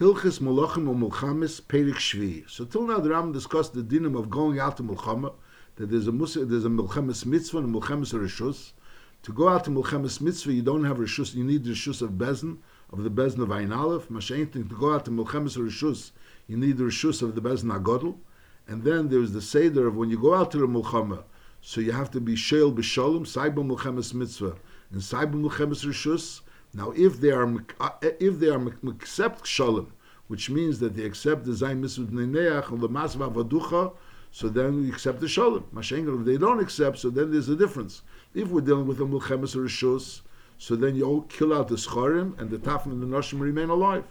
Hilchis Malachim or Mulchamis Perik Shvi. So till now the Ram discussed the dinim of going out to Mulchama, that there's a Musa, there's a Mulchamis mitzvah and a Mulchamis Rishus. To go out to Mulchamis mitzvah, you don't have Rishus, you need Rishus of Bezin, of the Bezin of Ein Aleph. Mashayin to go out to Mulchamis Rishus, you need the Rishus of the Bezin Agodl. And then there's the Seder of when you go out to the Mulchama, so you have to be Sheil B'Shalom, Saiba Mulchamis mitzvah, and Saiba Mulchamis Rishus, now, if they are uh, if they are accept shalom, which means that they accept the zayin mitzvah neneach and the masva vaducha, so then we accept the shalom. Mashengar, if they don't accept, so then there's a difference. If we're dealing with a mulchemes or a so then you all kill out the scharim and the tafim and the noshim remain alive.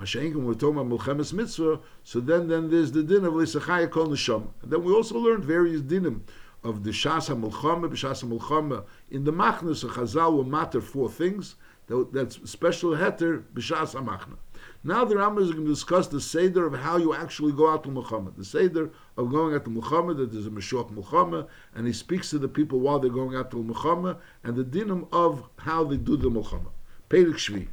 Mashengar, when we're talking about mulchemes mitzvah, so then then there's the din of lisachaya kol. And then we also learned various dinim of the shas ha-mulchama, b'shas ha-mulchama. In the machnus of Chazal will matter four things that's special heter b'shas amachna. Now the Rambam is going to discuss the seder of how you actually go out to Mulchama. The seder of going out to Mulchama, that there's a Meshuach Mulchama, and he speaks to the people while they're going out to Mulchama, and the dinim of how they do the Mulchama. Perik Shvi.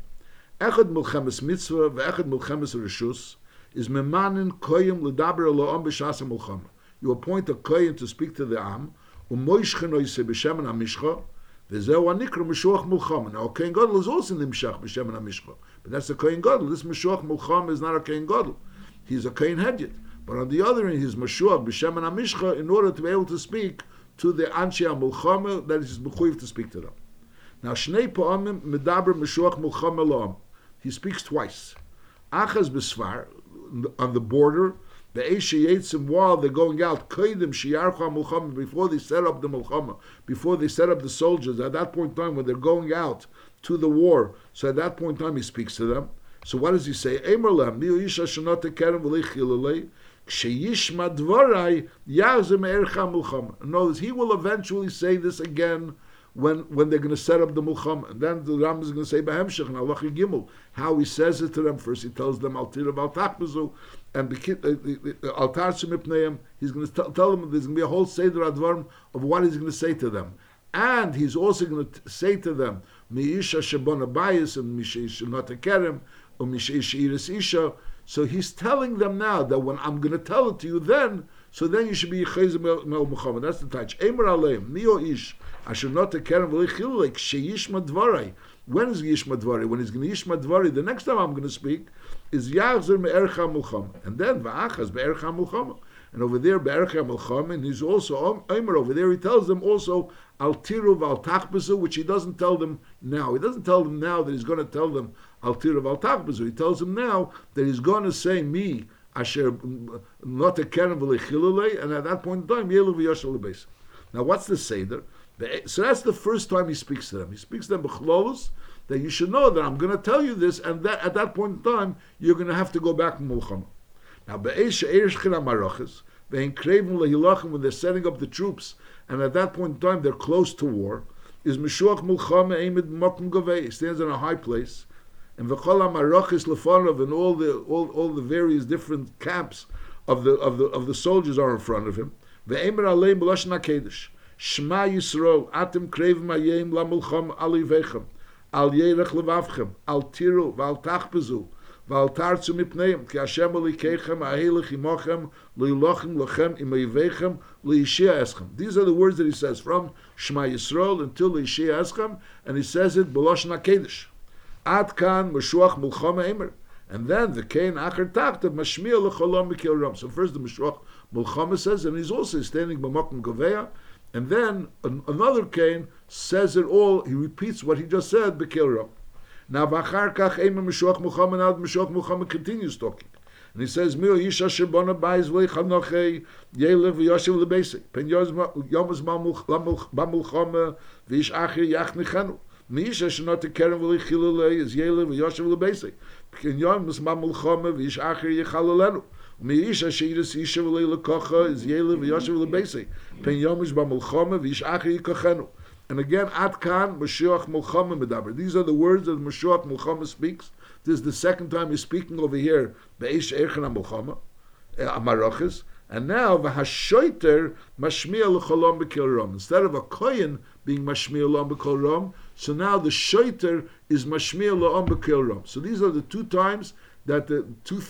Echad Mulchemes Mitzvah ve'echad Mulchemes Rishus is memanin koyim ledaber lo'am b'shas Mulchama. You appoint a koyim to speak to the Am, u'moishchen oise b'shemen HaMishcha, the anikra Meshuach Mulchama. Now, a Kohen Gadol is also Nimshach B'Shem and Amishcha. But that's a Kain Gadol. This Meshuach Mulchama is not a Kain Gadol. He's a Kain Hedyet. But on the other hand, he's Meshuach B'Shem and Amishcha in order to be able to speak to the Anshei HaMulchama that is Mechuyiv to speak to them. Now, Shnei Pa'amim Medaber Meshuach Mulchama Lo'am. He speaks twice. Achaz B'Svar, on the border, the Eish while they're going out, Kaidim Shiarcha Mulchama, before they set up the Mulchama, before they set up the soldiers, at that point in time when they're going out to the war, so at that point in time he speaks to them. So what does he say? Emerlam, Niu Isha Shanot Tekerem V'Leichilelei, Ksheyishma Dvarai, Yazim Ercha Mulchama. Words, he will eventually say this again when when they're going to set up the mulcham. And then the Ram is going to say Behemshech and Allah Gimel, how he says it to them. First he tells them Al Tirav Al Takbazu, and Al Tarsim Ipneim, he's going to tell them there's going to be a whole Seder Advarim of what he's going to say to them. And he's also going to say to them, Mi'isha Shabon Abayis and Mishish Notakerem, or Mishish Iris Isha. So he's telling them now that when I'm going to tell it to you then, so then you should be Yechezim Mel Mulchama. That's the touch. Emer Aleim, Neo Ish, Asher Notakerem V'lichilek, Sheyishma Dvarai. When is Yishma Dvari? When he's going to Yishma Dvari, the next time I'm going to speak, is Yachzer Me'ercha Mulcham. And then Va'achaz Be'ercha Mulcham. And over there, Be'ercha Mulcham, and he's also, um, Omer over there, he tells them also, Al Tiru Val which he doesn't tell them now. He doesn't tell them now that he's going to tell them Al Tiru Val. He tells them now that he's going to say, me, Asher not a keren and at that point in time, Yelu v'yoshel Now, what's the seder? So that's the first time he speaks to them. He speaks to them b'chlolos, that you should know that I'm going to tell you this, and that at that point in time, you're going to have to go back to Mulchama. Now, when they're setting up the troops, and at that point in time they're close to war, is Meshuach Mulchama Emid Mokum Gavei. He stands in a high place, and V'chol HaMarachis Lefanov, and all the all, all the various different camps of the of the of the soldiers are in front of him. Ve'emer Aleim B'Lashon HaKedesh. Shema Yisrael, Atem Krevim Ayem Lamulcham Alivechem al yerech levavchem, al tiru, val tachbezu, mipneim, ki Hashem alikechem, ahelech imochem, leilochem lochem, imayvechem, leishia eschem. These are the words that he says from Shema Yisrael until leishia eschem, and he says it b'loshon HaKedesh. Ad kan meshuach mulchama emer. And then the Kain Acher Tachta Mashmiel Lecholom Mikil Ram. So first the Mishroch Mulchama says, and he's also standing B'Mokum Goveya, and then an, another Cain says it all, he repeats what he just said, Bekilra. Now, Vachar Kach Ema Meshuach Mulchama, now Meshuach Mulchama continues talking. And he says, Mil Yisha Shebona Baiz Vei Chanoche Yelev Yoshev Lebesik. Pen Yomas Bamulchama Vish Achir Yach Nechanu. Misha Shenot Kerem Vei Chilulei is Yelev Yoshev Lebesik. Pen Yomas Bamulchama Vish Achir Yechalulenu. Meisha Sheiris Isha Lekocha is. Pen Yomish Bamulchama Vishachi Kochenu. And again, Atkan Mashiach Mulchama Medaber. These are the words that Mashiach Mulchama speaks. This is the second time he's speaking over here. Beish eh, Amarachis. And now Vahashoiter Mashmiel Lecholom Bekil Instead of a kohen being Mashmiel Lom Bekil so now the Shoiter is Mashmiel Lom Bekil So these are the two times that the two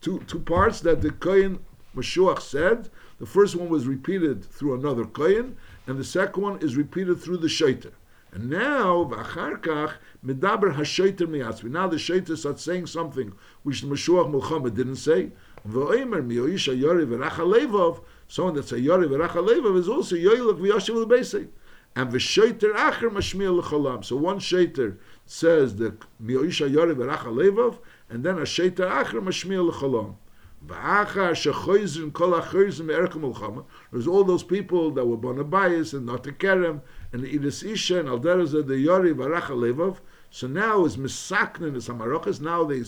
two two parts that the Kohen Mashuach said. The first one was repeated through another Kohen, and the second one is repeated through the Shaiter. And now, v'acharkach, medaber hashoiter miyatzvi. Now the Shaiter starts saying something which the Mashuach Mulchama didn't say. V'oimer miyoisha yori v'racha levov. Someone that's a yori v'racha levov is also yoilach v'yashiv l'beisei. And v'shoiter acher mashmiel l'cholam. So one Shaiter says the miyoisha yori v'racha levov, and then a Shaiter acher mashmiel l'cholam. There's all those people that were Bonabayas and not Kerem and Idis Isha and Alderazah, the Yori Varacha Levov. So now is Misaknin is Hamarachas. Now they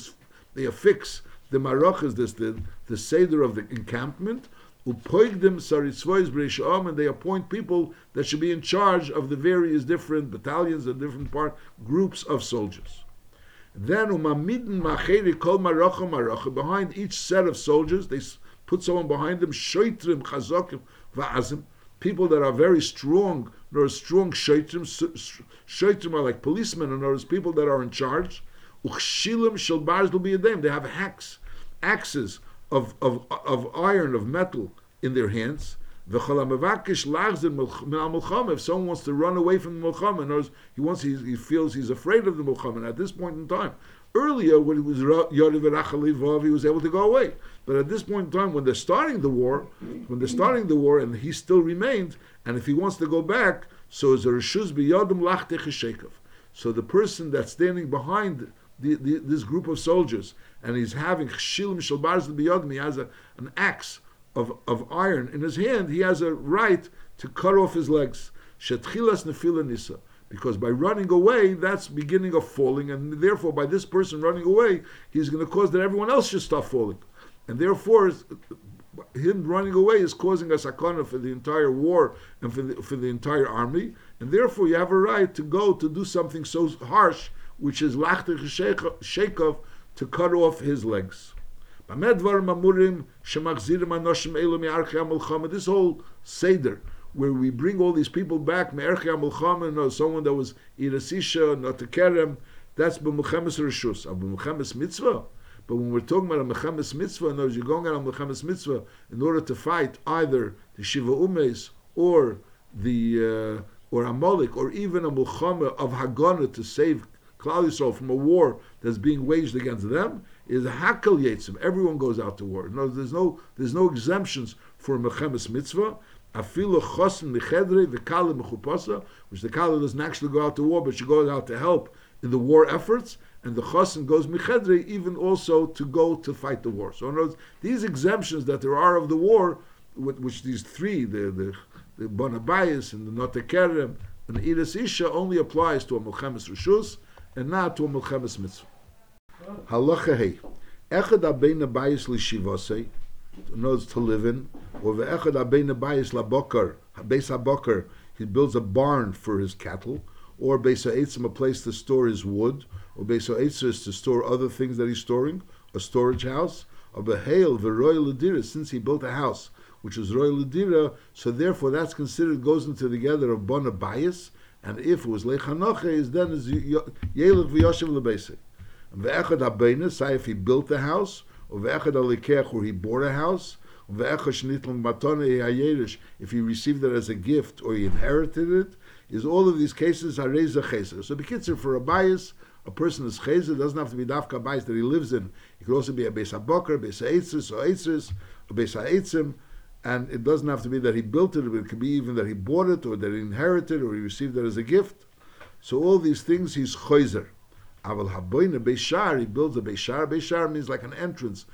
they affix the Marachas, this the the Seder of the encampment. Upoigdim Saritzvois Brisham, and they appoint people that should be in charge of the various different battalions and different part groups of soldiers. Then umamidin macheri kol marocha marocha. Behind each set of soldiers, they put someone behind them. Shoitrim chazokim va'azim. People that are very strong. Are strong shoitrim. Shoitrim are like policemen, and there people that are in charge. Uchshilim shel barz They have hacks, axes of, of, of iron, of metal in their hands. If someone wants to run away from the milchama, he wants he, he feels he's afraid of the milchama. At this point in time, earlier when he was Yariv he was able to go away. But at this point in time, when they're starting the war, when they're starting the war, and he still remained, and if he wants to go back, so is a reshus biyadim lachtech So the person that's standing behind the, the, this group of soldiers, and he's having shilim shalbarz biyadim, he has a, an axe of, of iron in his hand, he has a right to cut off his legs. Shetchilas nefila nisa. Because by running away, that's beginning of falling, and therefore by this person running away, he's going to cause that everyone else should stop falling. And therefore, him running away is causing a sakana for the entire war and for the, for the entire army. And therefore, you have a right to go to do something so harsh, which is lachter shekov, to cut off his legs. This whole Seder, where we bring all these people back, someone that was Irasisha, not a Kerem, that's B'Mulchemes Rishus. Of B'Mulchemes Mitzvah, but when we're talking about a Mechemes Mitzvah, in you're going out on Mechemes Mitzvah in order to fight either the Shiva Umes or the uh, or Amalek or even a Mulchama of Hagana to save Klal Yisrael from a war that's being waged against them, is hakal yetzim. Everyone goes out to war. No, there's no there's no exemptions for mechemes mitzvah. Afilu chosin mechedre v'kala mechupasa, which the kala doesn't actually go out to war, but she goes out to help in the war efforts. And the chosin goes mechedre even also to go to fight the war. So in other words, these exemptions that there are of the war, which these three, the the the Bonabayas and the Notekerem and the Iris Isha only applies to a Melchemes Rishus and not to a Melchemes Mitzvah. Halacha hey. Echad abein abayis l'shivosei, knows to live in, or ve'echad abein abayis labokar, beis habokar, he builds a barn for his cattle, or beis ha'etzim, a place to store his wood, or beis ha'etzim is to store other things that he's storing, a storage house, or behail v'roy l'dira, since he built a house, which is roy l'dira, so therefore that's considered, goes into the together of bona bias, and if it was lechanoche, then is yelech v'yoshev l'beisei. Ve'echad habeina, say if he built the house, or ve'echad alikech, where he bought a house, or ve'echad shnitlam matone hayerish, if he received it as a gift or he inherited it, is all of these cases are reza cheser. So bekitzer for a bias, a person is cheser, doesn't have to be dafka bias that he lives in. It could also be a beis habokar, beis ha'etzis, or eitzis, or beis ha'etzim, and it doesn't have to be that he built it, but it could be even that he bought it, or that he inherited, or he received it as a gift. So all these things he's chayzer. Aval haboyne beishar, he builds a beishar. Beishar means like an entrance,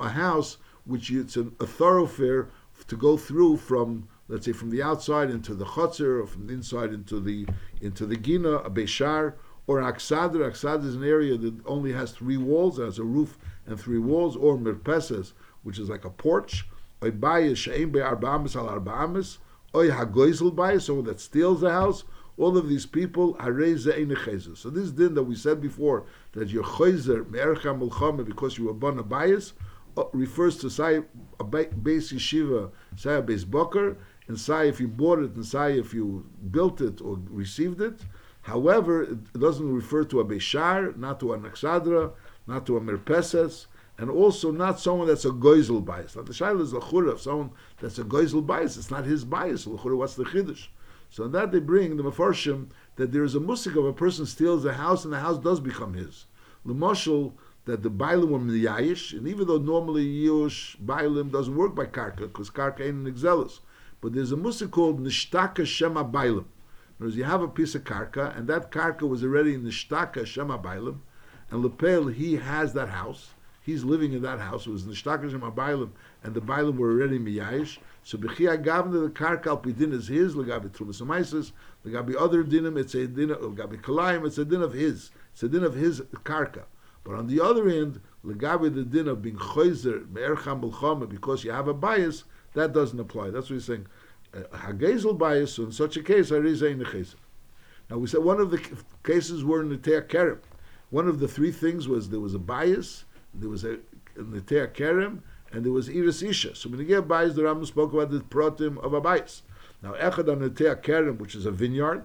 a house which it's a, a thoroughfare to go through from, let's say, from the outside into the chotzer, or from the inside into the into the gina, a beishar, or an aksadr. Aksadr is an area that only has three walls, has a roof and three walls, or mirpeses, which is like a porch. Oy bayis she'em be'arbamis al arbamis, oy hagoizel bayis, someone that steals the house, all of these people are raised in Khazir. So this din that we said before that your chayzer me'ercha mulchama because you were born a bias uh, refers to say a base yeshiva, say a base boker, and say if you bought it, and say if you built it or received it. However, it doesn't refer to a beishar, not to an aksadra, not to a mirpeses, and also not someone that's a goizel bias. Now the shaila is a chura of someone that's a goizel bias. It's not his bias. What's the chiddush? So in that they bring the mafarshim that there is a musik of a person steals a house and the house does become his. Mashal that the bailim were miyayish, and even though normally yush bailim doesn't work by karka because karka ain't an exelis, but there's a musik called nishtaka shema bailim. In words, you have a piece of karka, and that karka was already nishtaka shema bailim, and lepel he has that house he's living in that house. It was Nishtakash Bailim, and the Bailim were already Miyayish. So Bechia Gavna, the Karkal Pidin is his, Legabi Trumas Amaisis, Legabi other dinim, it's a din, Legabi Kalayim, it's a din of his. It's a din of his Karka. But on the other end, Legabi the din of being Choizer, Me'ercham Belchama, because you have a bias, that doesn't apply. That's what he's saying. Uh, Hagezel bias, so in such a case, Arizayin Necheser. Now we said one of the cases were in the Te'ah Kerem. One of the three things was there was a bias, there was a Netea Kerem, and there was Iris Isha. So when you get Bayis, the Rambam spoke about the protim of a Bayis. Now, Echad on Netea Kerem, which is a vineyard,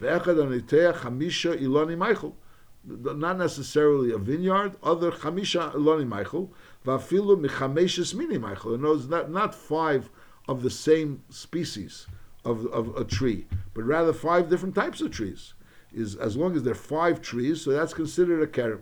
Echad on Netea Chamisha Iloni Michael. Not necessarily a vineyard, other Chamisha Iloni Michael, Vafilu Michameshes Mini Michael. In other not, not five of the same species of, of a tree, but rather five different types of trees. Is as long as there are five trees, so that's considered a kerem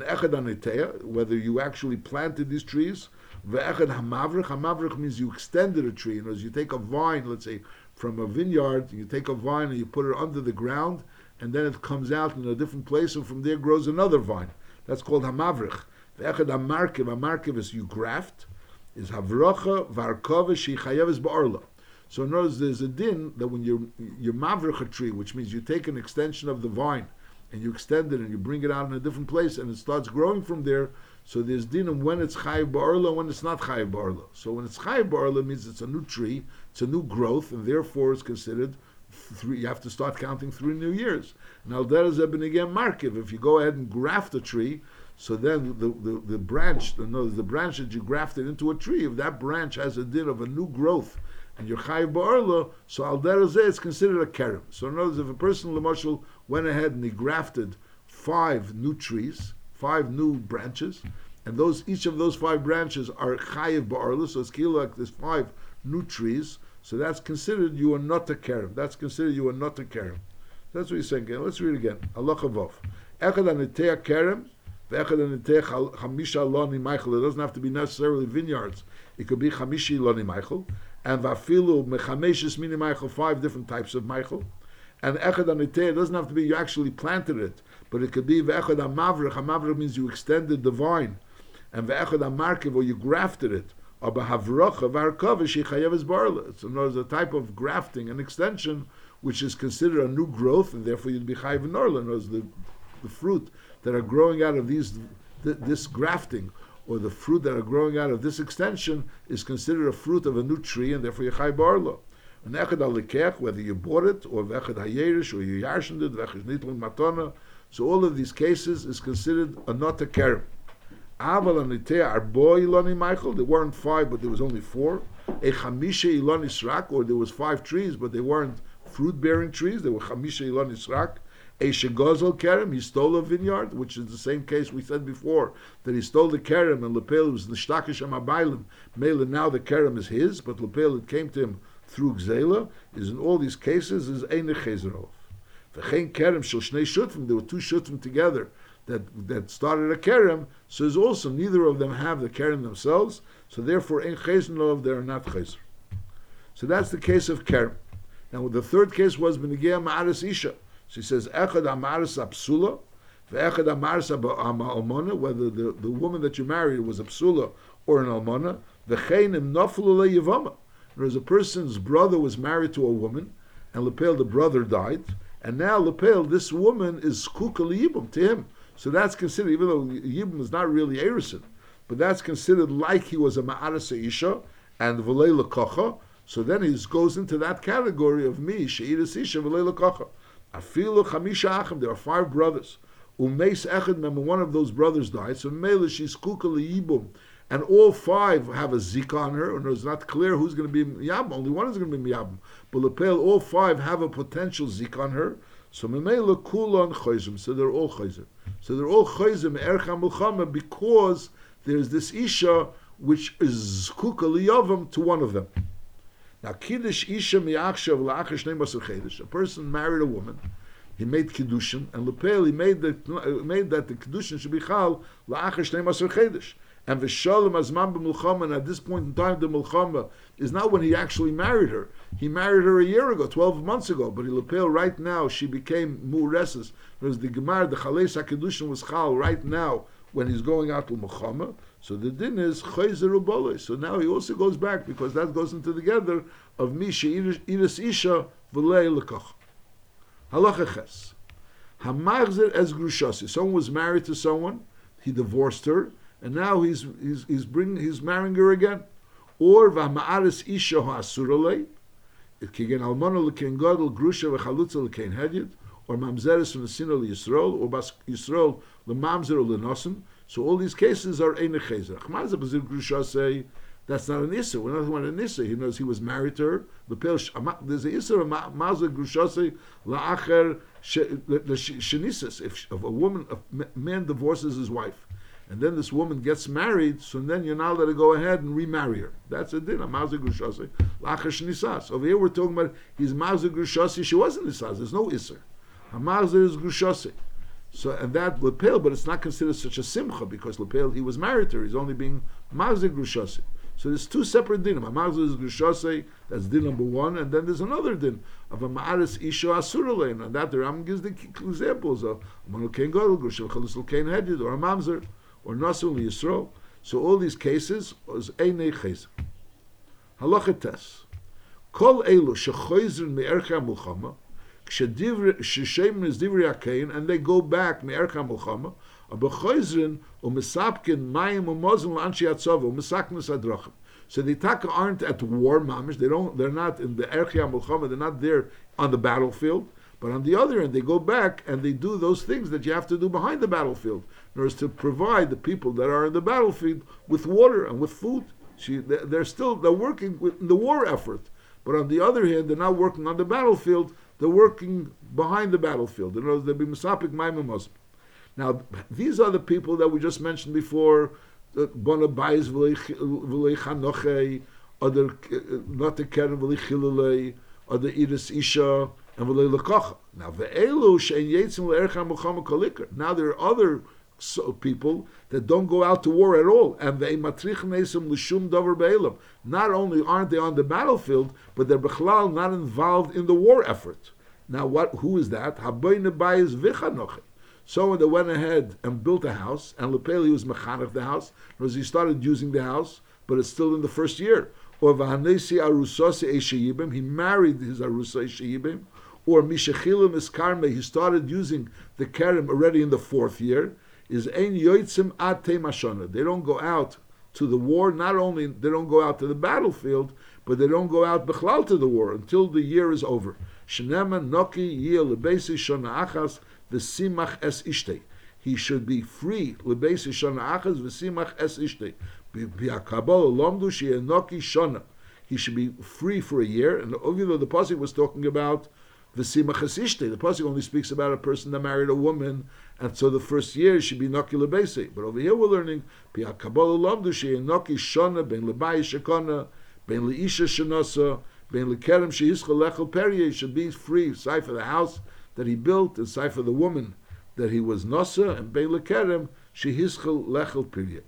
an echad anitea, whether you actually planted these trees, ve'echad hamavrich. Hamavrich means you extended a tree. And as you take a vine, let's say from a vineyard, you take a vine and you put it under the ground, and then it comes out in a different place, and from there grows another vine. That's called hamavrich. Ve'echad hamarkiv. Hamarkiv is you graft. Is havrocha varkova shechayev ba'arla. So words, there's a din that when you you mavrich a tree, which means you take an extension of the vine and you extend it and you bring it out in a different place and it starts growing from there. So there's dinam when it's chayiv ba'arla when it's not chayiv ba'arla. So when it's chayiv ba'arla means it's a new tree, it's a new growth, and therefore it's considered three. You have to start counting three new years. Now there is a benigam markiv. If you go ahead and graft a tree, so then the, the, the branch, the, no, the branch that you grafted into a tree, if that branch has a din of a new growth, and you're chayiv ba'arla, so al derazeh it's considered a kerem. So in other words, if a person lemashal went ahead and he grafted five new trees, five new branches, and those each of those five branches are chayiv ba'arla, so it's like there's five new trees, so that's considered you are not a kerem. That's considered you are not a kerem. That's what he's saying again. Let's read again. Allah chavov. Echad anitea kerem, ve'echad anitea chamisha loni Michael. It doesn't have to be necessarily vineyards. It could be chamishi loni Michael, and vafilu mechameshes mini Michael, five different types of Michael. And echad aniteh doesn't have to be you actually planted it, but it could be ve'echad amavrich. Amavrich means you extended the vine, and ve'echad amarkiv or you grafted it. So there's a type of grafting and extension which is considered a new growth, and therefore you'd be chayiv norlan. As the the fruit that are growing out of these th- this grafting or the fruit that are growing out of this extension is considered a fruit of a new tree, and therefore you're chayiv barla. An echad alikech, whether you bought it, or vechad hayerish, or you yarshened it, vechad nitlin matona. So all of these cases is considered a not a kerem. Aval anitea arbo iloni Michael. There weren't five, but there was only four. A chamisha iloni srak, or there was five trees, but they weren't fruit-bearing trees. They were chamisha iloni srak. A shegozel kerem, he stole a vineyard, which is the same case we said before, that he stole the kerem and lepel was nishtakish amabaylim. Mele now the kerem is his, but lepel it came to him through Gzela is in all these cases is Eine Chezerov. V'chein Kerem shel Shnei Shutfim, there were two Shutfim together that, that started a Kerem, so is also neither of them have the Kerem themselves, so therefore Ein Chezerov, they are not Chezer. So that's the case of Kerem. Now the third case was Benigea Ma'aris Isha. She says, Echad Amaris Apsula, Ve'echad Amaris Almona, whether the, the woman that you married was a Psula or an Almona, V'chein Im Noflu Yevama. Whereas a person's brother was married to a woman, and Lepel, the brother, died, and now Lepel, this woman, is Kukal Yibum to him. So that's considered, even though Yibum is not really Erison, but that's considered like he was a Ma'arasa Isha and V'lei Kocha. So then he goes into that category of me, She'iris Isha, V'lei Kocha. Afilu Chamisha Achim, there are five brothers. Umeis Echad, remember one of those brothers died, so Mele, she's Kukal Yibum and all five have a zik on her, and it's not clear who's going to be miyabim. Only one is going to be miyabim. But lepel, all five have a potential zik on her. So memela kulon chayzim. So they're all chayzim. So they're all chayzim ercha mulchama because there's this isha which is zkuka liyavam to one of them. Now kiddush isha chedesh. A person married a woman. He made kiddushin, and lepel he made the made that the kiddushin should be chal la'achar shnei masur chedesh. And v'shalom azman b'mulchama, and at this point in time, the mulchama is not when he actually married her. He married her a year ago, 12 months ago, but Ilapel, right now, she became mureses. Whereas the Gemara, the Chales HaKedushin was chal right now when he's going out to mulchama. So the din is chayzer So now he also goes back because that goes into the together of misha iris isha v'lei lekach. Halacha ches. Hamachzer es grushasi. Someone was married to someone, he divorced her, and now he's he's he's bringing he's marrying her again. Or v'ma'aris isha ha'asuralei. It kigen almona l'kein gadol grusha v'chalutza hedyet. Or mamzeres from the sin of Yisrael, or bas Yisrael l'mamzer l'nosim. So all these cases are ein chezer. Achmazah b'zir grusha say that's not an issa. We're not talking about an issa. He knows he was married to her. There's an issa of mazah grushase la'acher shenisis. If a woman, a man divorces his wife, and then this woman gets married, so then you're not allowed to go ahead and remarry her. That's a din, a mazah grushase la'acher shenisas. Over here we're talking about his mazah grushase. She wasn't nisas. There's no issa. A mazah is grushase. So and that lepel, but it's not considered such a simcha because lepel he was married to her. He's only being mazah grushase. So there's two separate dinim. A mazal is that's din number one, and then there's another din of a ma'aris isha asuralein, and that the Ram gives the examples of manu ken gadol, grushav chalusal ken hedid, or a mamzer, or nasul yisro. So all these cases was einei ches. Halacha tes. Kol elu shechoizrin me'ercha mulchama, and they go back me'erka melchama, abechoizrin u'mesapkin mayim u'mozim l'anshi atzova u'mesaknus adrochim. So the Taka aren't at war, mamish. They don't. They're not in the erkia melchama. They're not there on the battlefield. But on the other end, they go back and they do those things that you have to do behind the battlefield, in order to provide the people that are in the battlefield with water and with food. They're still they're working with the war effort, but on the other hand, they're not working on the battlefield. They're working behind the battlefield. In other words, they'll be misapik maimamos. Now, these are the people that we just mentioned before. Bona Bais v'lei other uh, not the keren v'lei other iris isha, and v'lei lekocha. Now, ve'elu she'en yetzim le'ercha muchama kolikar. Now, there are other so people that don't go out to war at all, and they matrich nesim l'shum davar be'elam. Not only aren't they on the battlefield, but they're bechlal not involved in the war effort. Now, what? Who is that? Haboyne bayis v'chanochei. Someone that went ahead and built a house, and Lepeli was mechanech the house, because he started using the house, but it's still in the first year. Or Vahanesi Arusose Eshayibim, he married his Arusa Eshayibim. Or Mishachilim Iskarme, he started using the Kerem already in the fourth year. Is Ein Yoitzim Mashana. They don't go out to the war, not only they don't go out to the battlefield, but they don't go out Bechlal to the war until the year is over. Shenema Noki Yil Lebesi Shana Achas v'simach es ishtei. He should be free lebeis shana achas v'simach es ishtei. B'akabal lomdu she'enoki shana. He should be free for a year. And even the pasuk was talking about v'simach es the pasuk only speaks about a person that married a woman, and so the first year should be noki lebeis. But over here we're learning b'akabal lomdu she'enoki shana ben lebai shekona ben leisha shenasa ben lekerem she'ischa lechel perye should be free, side for the house that he built, and for the woman that he was Nasa, and Bein Lekerem, Shehischel Lechel Period.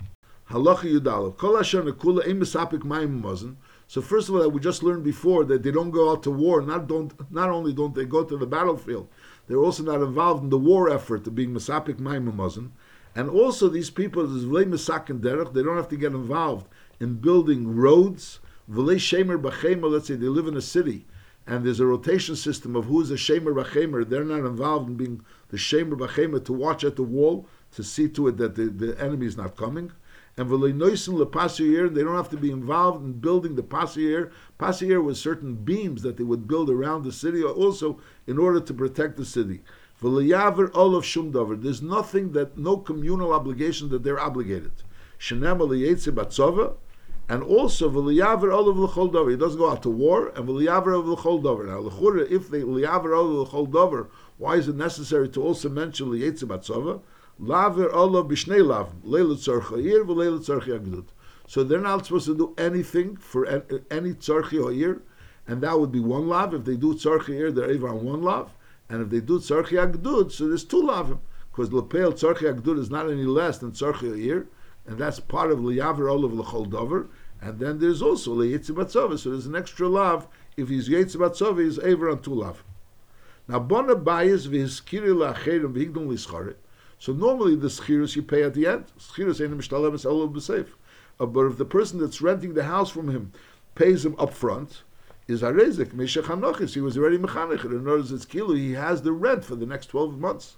Halacha Yudalav. Kol Asher Nekula Ein Mayim Mazin. So first of all, we just learned before that they don't go out to war. Not don't not only don't they go to the battlefield, they're also not involved in the war effort of being Mesapik Mayim Mazin. And also these people, there's Vlei Mesak and Derech, they don't have to get involved in building roads. Vlei Shemer Bachema, let's say they live in a city and there's a rotation system of who's a shamer b'chemer. They're not involved in being the shamer b'chemer to watch at the wall to see to it that the, the enemy is not coming. And lepasier, they don't have to be involved in building the pasir. Pasir was certain beams that they would build around the city, also in order to protect the city. V'leyaver olav shumdavar. There's nothing that no communal obligation that they're obligated. Shenem batzova and also v'liyaver olav l'chol dover. He doesn't go out to war, and v'liyaver olav l'chol dover. Now, l'chura, if they liyaver olav l'chol dover, why is it necessary to also mention liyetze batzova? Laver olav b'shnei lav, leila tzorcha ir v'leila tzorcha agdud. So they're not supposed to do anything for any tzorchi or and that would be one lav. If they do tzorchi ir, they're even on one lav. And if they do tzorchi agdud, so there's two lavim. Because lepel tzorchi agdud is not any less than tzorchi ir, and that's part of liyaver olav l'chol dover. And then there's also leyitzibatzova, so there's an extra lav. If he's yitzibatzova, he's over on two lav. Now, bona bayis v'hiskiri la'acherim v'higdum l'scharit. So normally the schirus you pay at the end. Schirus ain't mishtalem olav b'seif. Uh, but if the person that's renting the house from him pays him up front, is Arezik, Meshach Hanochis, he was already Mechanech. In other words, it's Kilu, he has the rent for the next 12 months.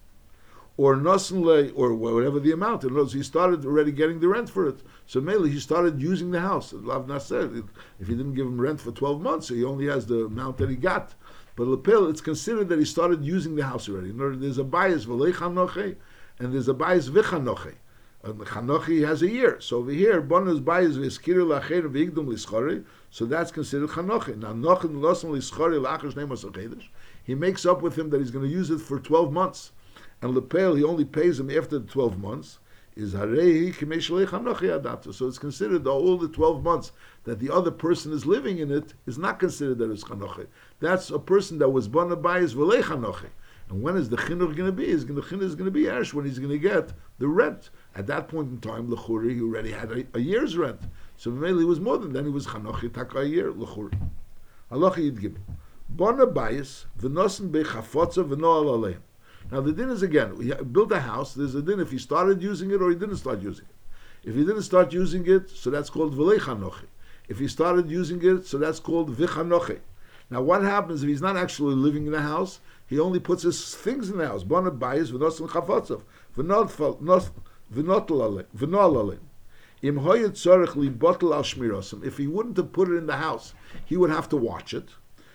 Or Nasanle, or whatever the amount. In other words, he started already getting the rent for it. So mainly he started using the house. Lav Nasser, if he didn't give him rent for 12 months, so he only has the amount that he got. But Lepil, it's considered that he started using the house already. In words, there's a bias, V'lei Chanoche, and there's a bias, V'chanoche. And Chanochi has a year. So over here, bonus bias v'skiru lacher v'igdum lischori. So that's considered Chanochi. Now Nochin losam lischori la'achar shnei. He makes up with him that he's going to use it for 12 months. And Lepel, he only pays him after the 12 months. Is Harehi Kimeshalei Chanochi Adata. So it's considered that all the 12 months that the other person is living in it is not considered that it's Chanochi. That's a person that was born by his. And when is the chinuch going to be? Is the chinuch is going to be ash when he's going to get the rent. At that point in time, Lechuri, he already had a, a year's rent. So mainly it was more than that. He was Chanochi Taka a year, Lechuri. Allah Yid Gimel. Bona Bayis, V'nosen Bechafotza V'noal Aleim. Now the din is again, we built a house, there's a din if he started using it or he didn't start using it. If he didn't start using it, so that's called V'lei Chanochi. If he started using it, so that's called V'chanochi. Now what happens if he's not actually living in the house? He only puts his things in the house. Bona Bayis, V'nosen Chafotza. V'not if he wouldn't have put it in the house, he would have to watch it.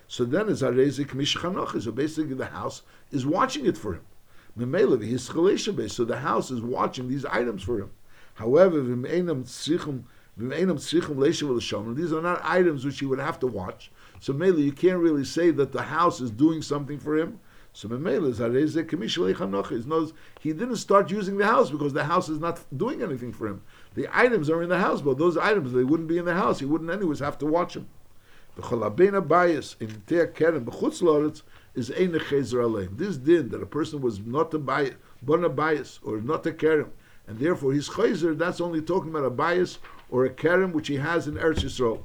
So then it's arezik mishchanochi. So basically, the house is watching it for him. So the house is watching these items for him. However, these are not items which he would have to watch. So mainly, you can't really say that the house is doing something for him. So knows he didn't start using the house because the house is not doing anything for him. The items are in the house, but those items they wouldn't be in the house. He wouldn't anyways have to watch them. The bias in Teah Keren b'chutz is ein aleim. This din that a person was not a bias, bona bias or not a keren, and therefore he's chayzer. That's only talking about a bias or a keren which he has in Eretz Yisrael.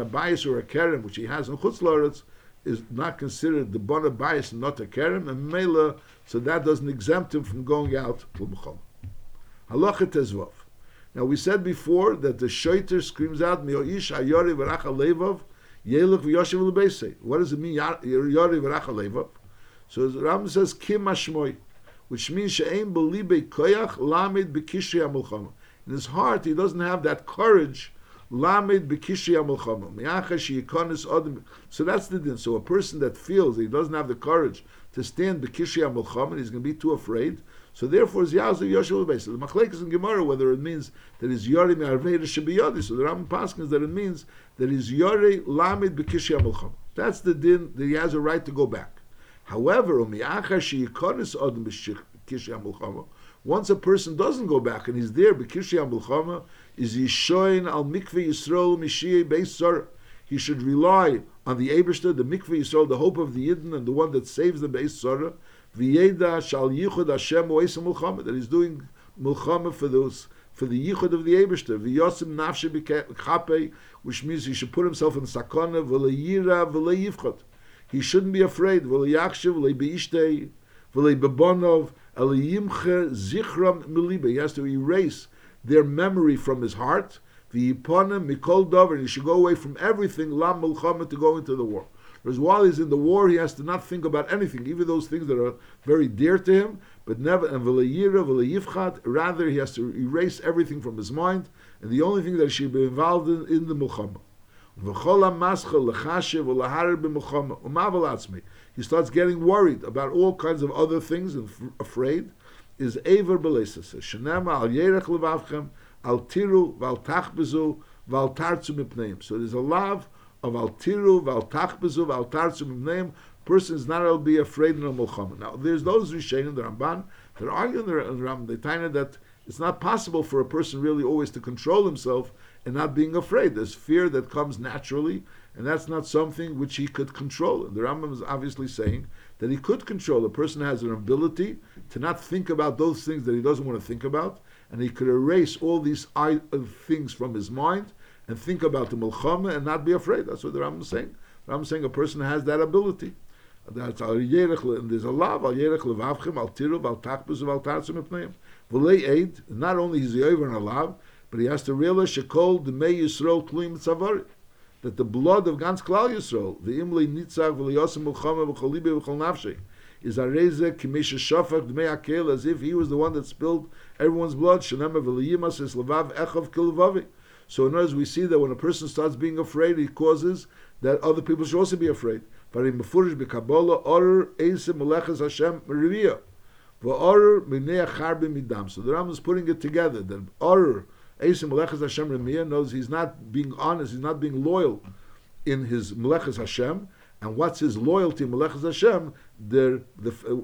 A bias or a keren which he has in chutz is not considered the bona bias and not a kerem, and mela, so that doesn't exempt him from going out to B'chol. Halacha tezvav. Now we said before that the shoiter screams out, Mi'oish ayori v'racha levov, yelech v'yoshev l'beisei. What does it mean, yori v'racha levov? So the Ram says, kim ashmoy, which means she'ein belibe koyach lamid b'kishri ha In his heart, he doesn't have that courage Lamed bekishi adam. So that's the din. So a person that feels he doesn't have the courage to stand bekishi amulcham, he's going to be too afraid. So therefore, is yazu yoshel beis. The machlekes in Gemara whether it means that he's yori me'arvei shebiyadi. So the Rambam paskins that it means that he's yori lamed bekishi amulcham. That's the din that he has a right to go back. However, umiachar sheyikonis adam bekishi amulcham. Once a person doesn't go back and he's there bekishi amulcham, is Yishoin al Mikveh Yisrael Mishiyeh Beis He should rely on the Eberster, the Mikveh Yisrael, the hope of the Yidden, and the one that saves the Beis Zara. V'yeda shal yichud Hashem oisa mulchama, that he's doing mulchama for those, for the yichud of the Eberster. V'yosim nafshe b'chape, which means he should put himself in sakana, v'leyira v'leyivchot. He shouldn't be afraid. V'leyakshiv, v'lebeishtei, v'lebebonov, eliyimche zichram milibe. He has to erase their memory from his heart. V'yiponim mikol and he should go away from everything, lam mulchama, to go into the war. Whereas while he's in the war, he has to not think about anything, even those things that are very dear to him, but never, and v'leyira, v'leyivchat, rather he has to erase everything from his mind, and the only thing that he should be involved in, in the mulchama. He starts getting worried about all kinds of other things and f- afraid is Ever Belesas. Shenema al Yerech Levavchem, al Tiru, val Tachbezu, val Tarzu Mipneim. So there's a love of al Tiru, val Tachbezu, val Tarzu Mipneim. Person is not to be afraid in a Mulchama. Now, there's those Rishonim, the Ramban, They're arguing the Ram. They tell that it's not possible for a person really always to control himself and not being afraid. There's fear that comes naturally, and that's not something which he could control. And the Rambam is obviously saying that he could control. A person has an ability to not think about those things that he doesn't want to think about, and he could erase all these uh, things from his mind and think about the milchama and not be afraid. That's what the Rambam is saying. The Rambam is saying a person has that ability. That's al yerech, and there's a lav al yerech levavchem al tiruv al takbus al tarzim epneim. V'lei eid. Not only is he over a lav, but he has to realize shekol demei yisrael tluim tzavari that the blood of Gans Klal Yisrael, the Imli Nitzach v'liyosim Mulchama v'cholibe v'chol nafshe, is Areze Kimisha Shafach Dmei Akel, as if he was the one that spilled everyone's blood. Shanema v'liyimas is Levav Echav Kilvavi. So in other words, we see that when a person starts being afraid, he causes that other people should also be afraid. Varim Mefurish b'Kabbalah Or Eise Meleches Hashem Riviyah. V'Or Minei Acharbi Midam. So the Ram is putting it together, that Or Eisim Melechas Hashem Remiyah knows he's not being honest, he's not being loyal in his Melechas Hashem. And what's his loyalty in Melechas Hashem? The,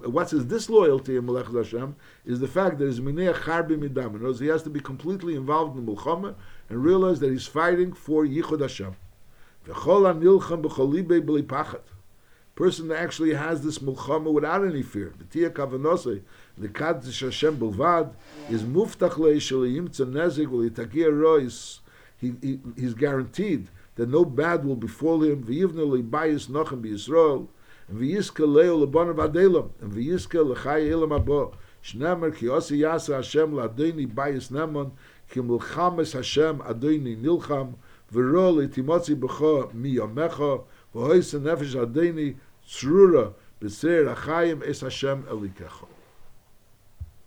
what's his disloyalty in Melechas Hashem is the fact that he's Minei Charbi Midam. In words, he has to be completely involved in Mulchama and realize that he's fighting for Yichud Hashem. Person that actually has this mulchama without any fear. the kadz she shem bulvad is muftach le shel yim tzu nezig vel itagir rois he, he's guaranteed that no bad will befall him ve yevnali bayis nochem be israel and ve yiske le ol bon vadelo and ve yiske le chay elam abo shnemer ki os yas shem la deini bayis nemon ki mul chames shem adoni nilcham ve mi ve nefesh tsrura בסיר החיים אס השם אליקחו.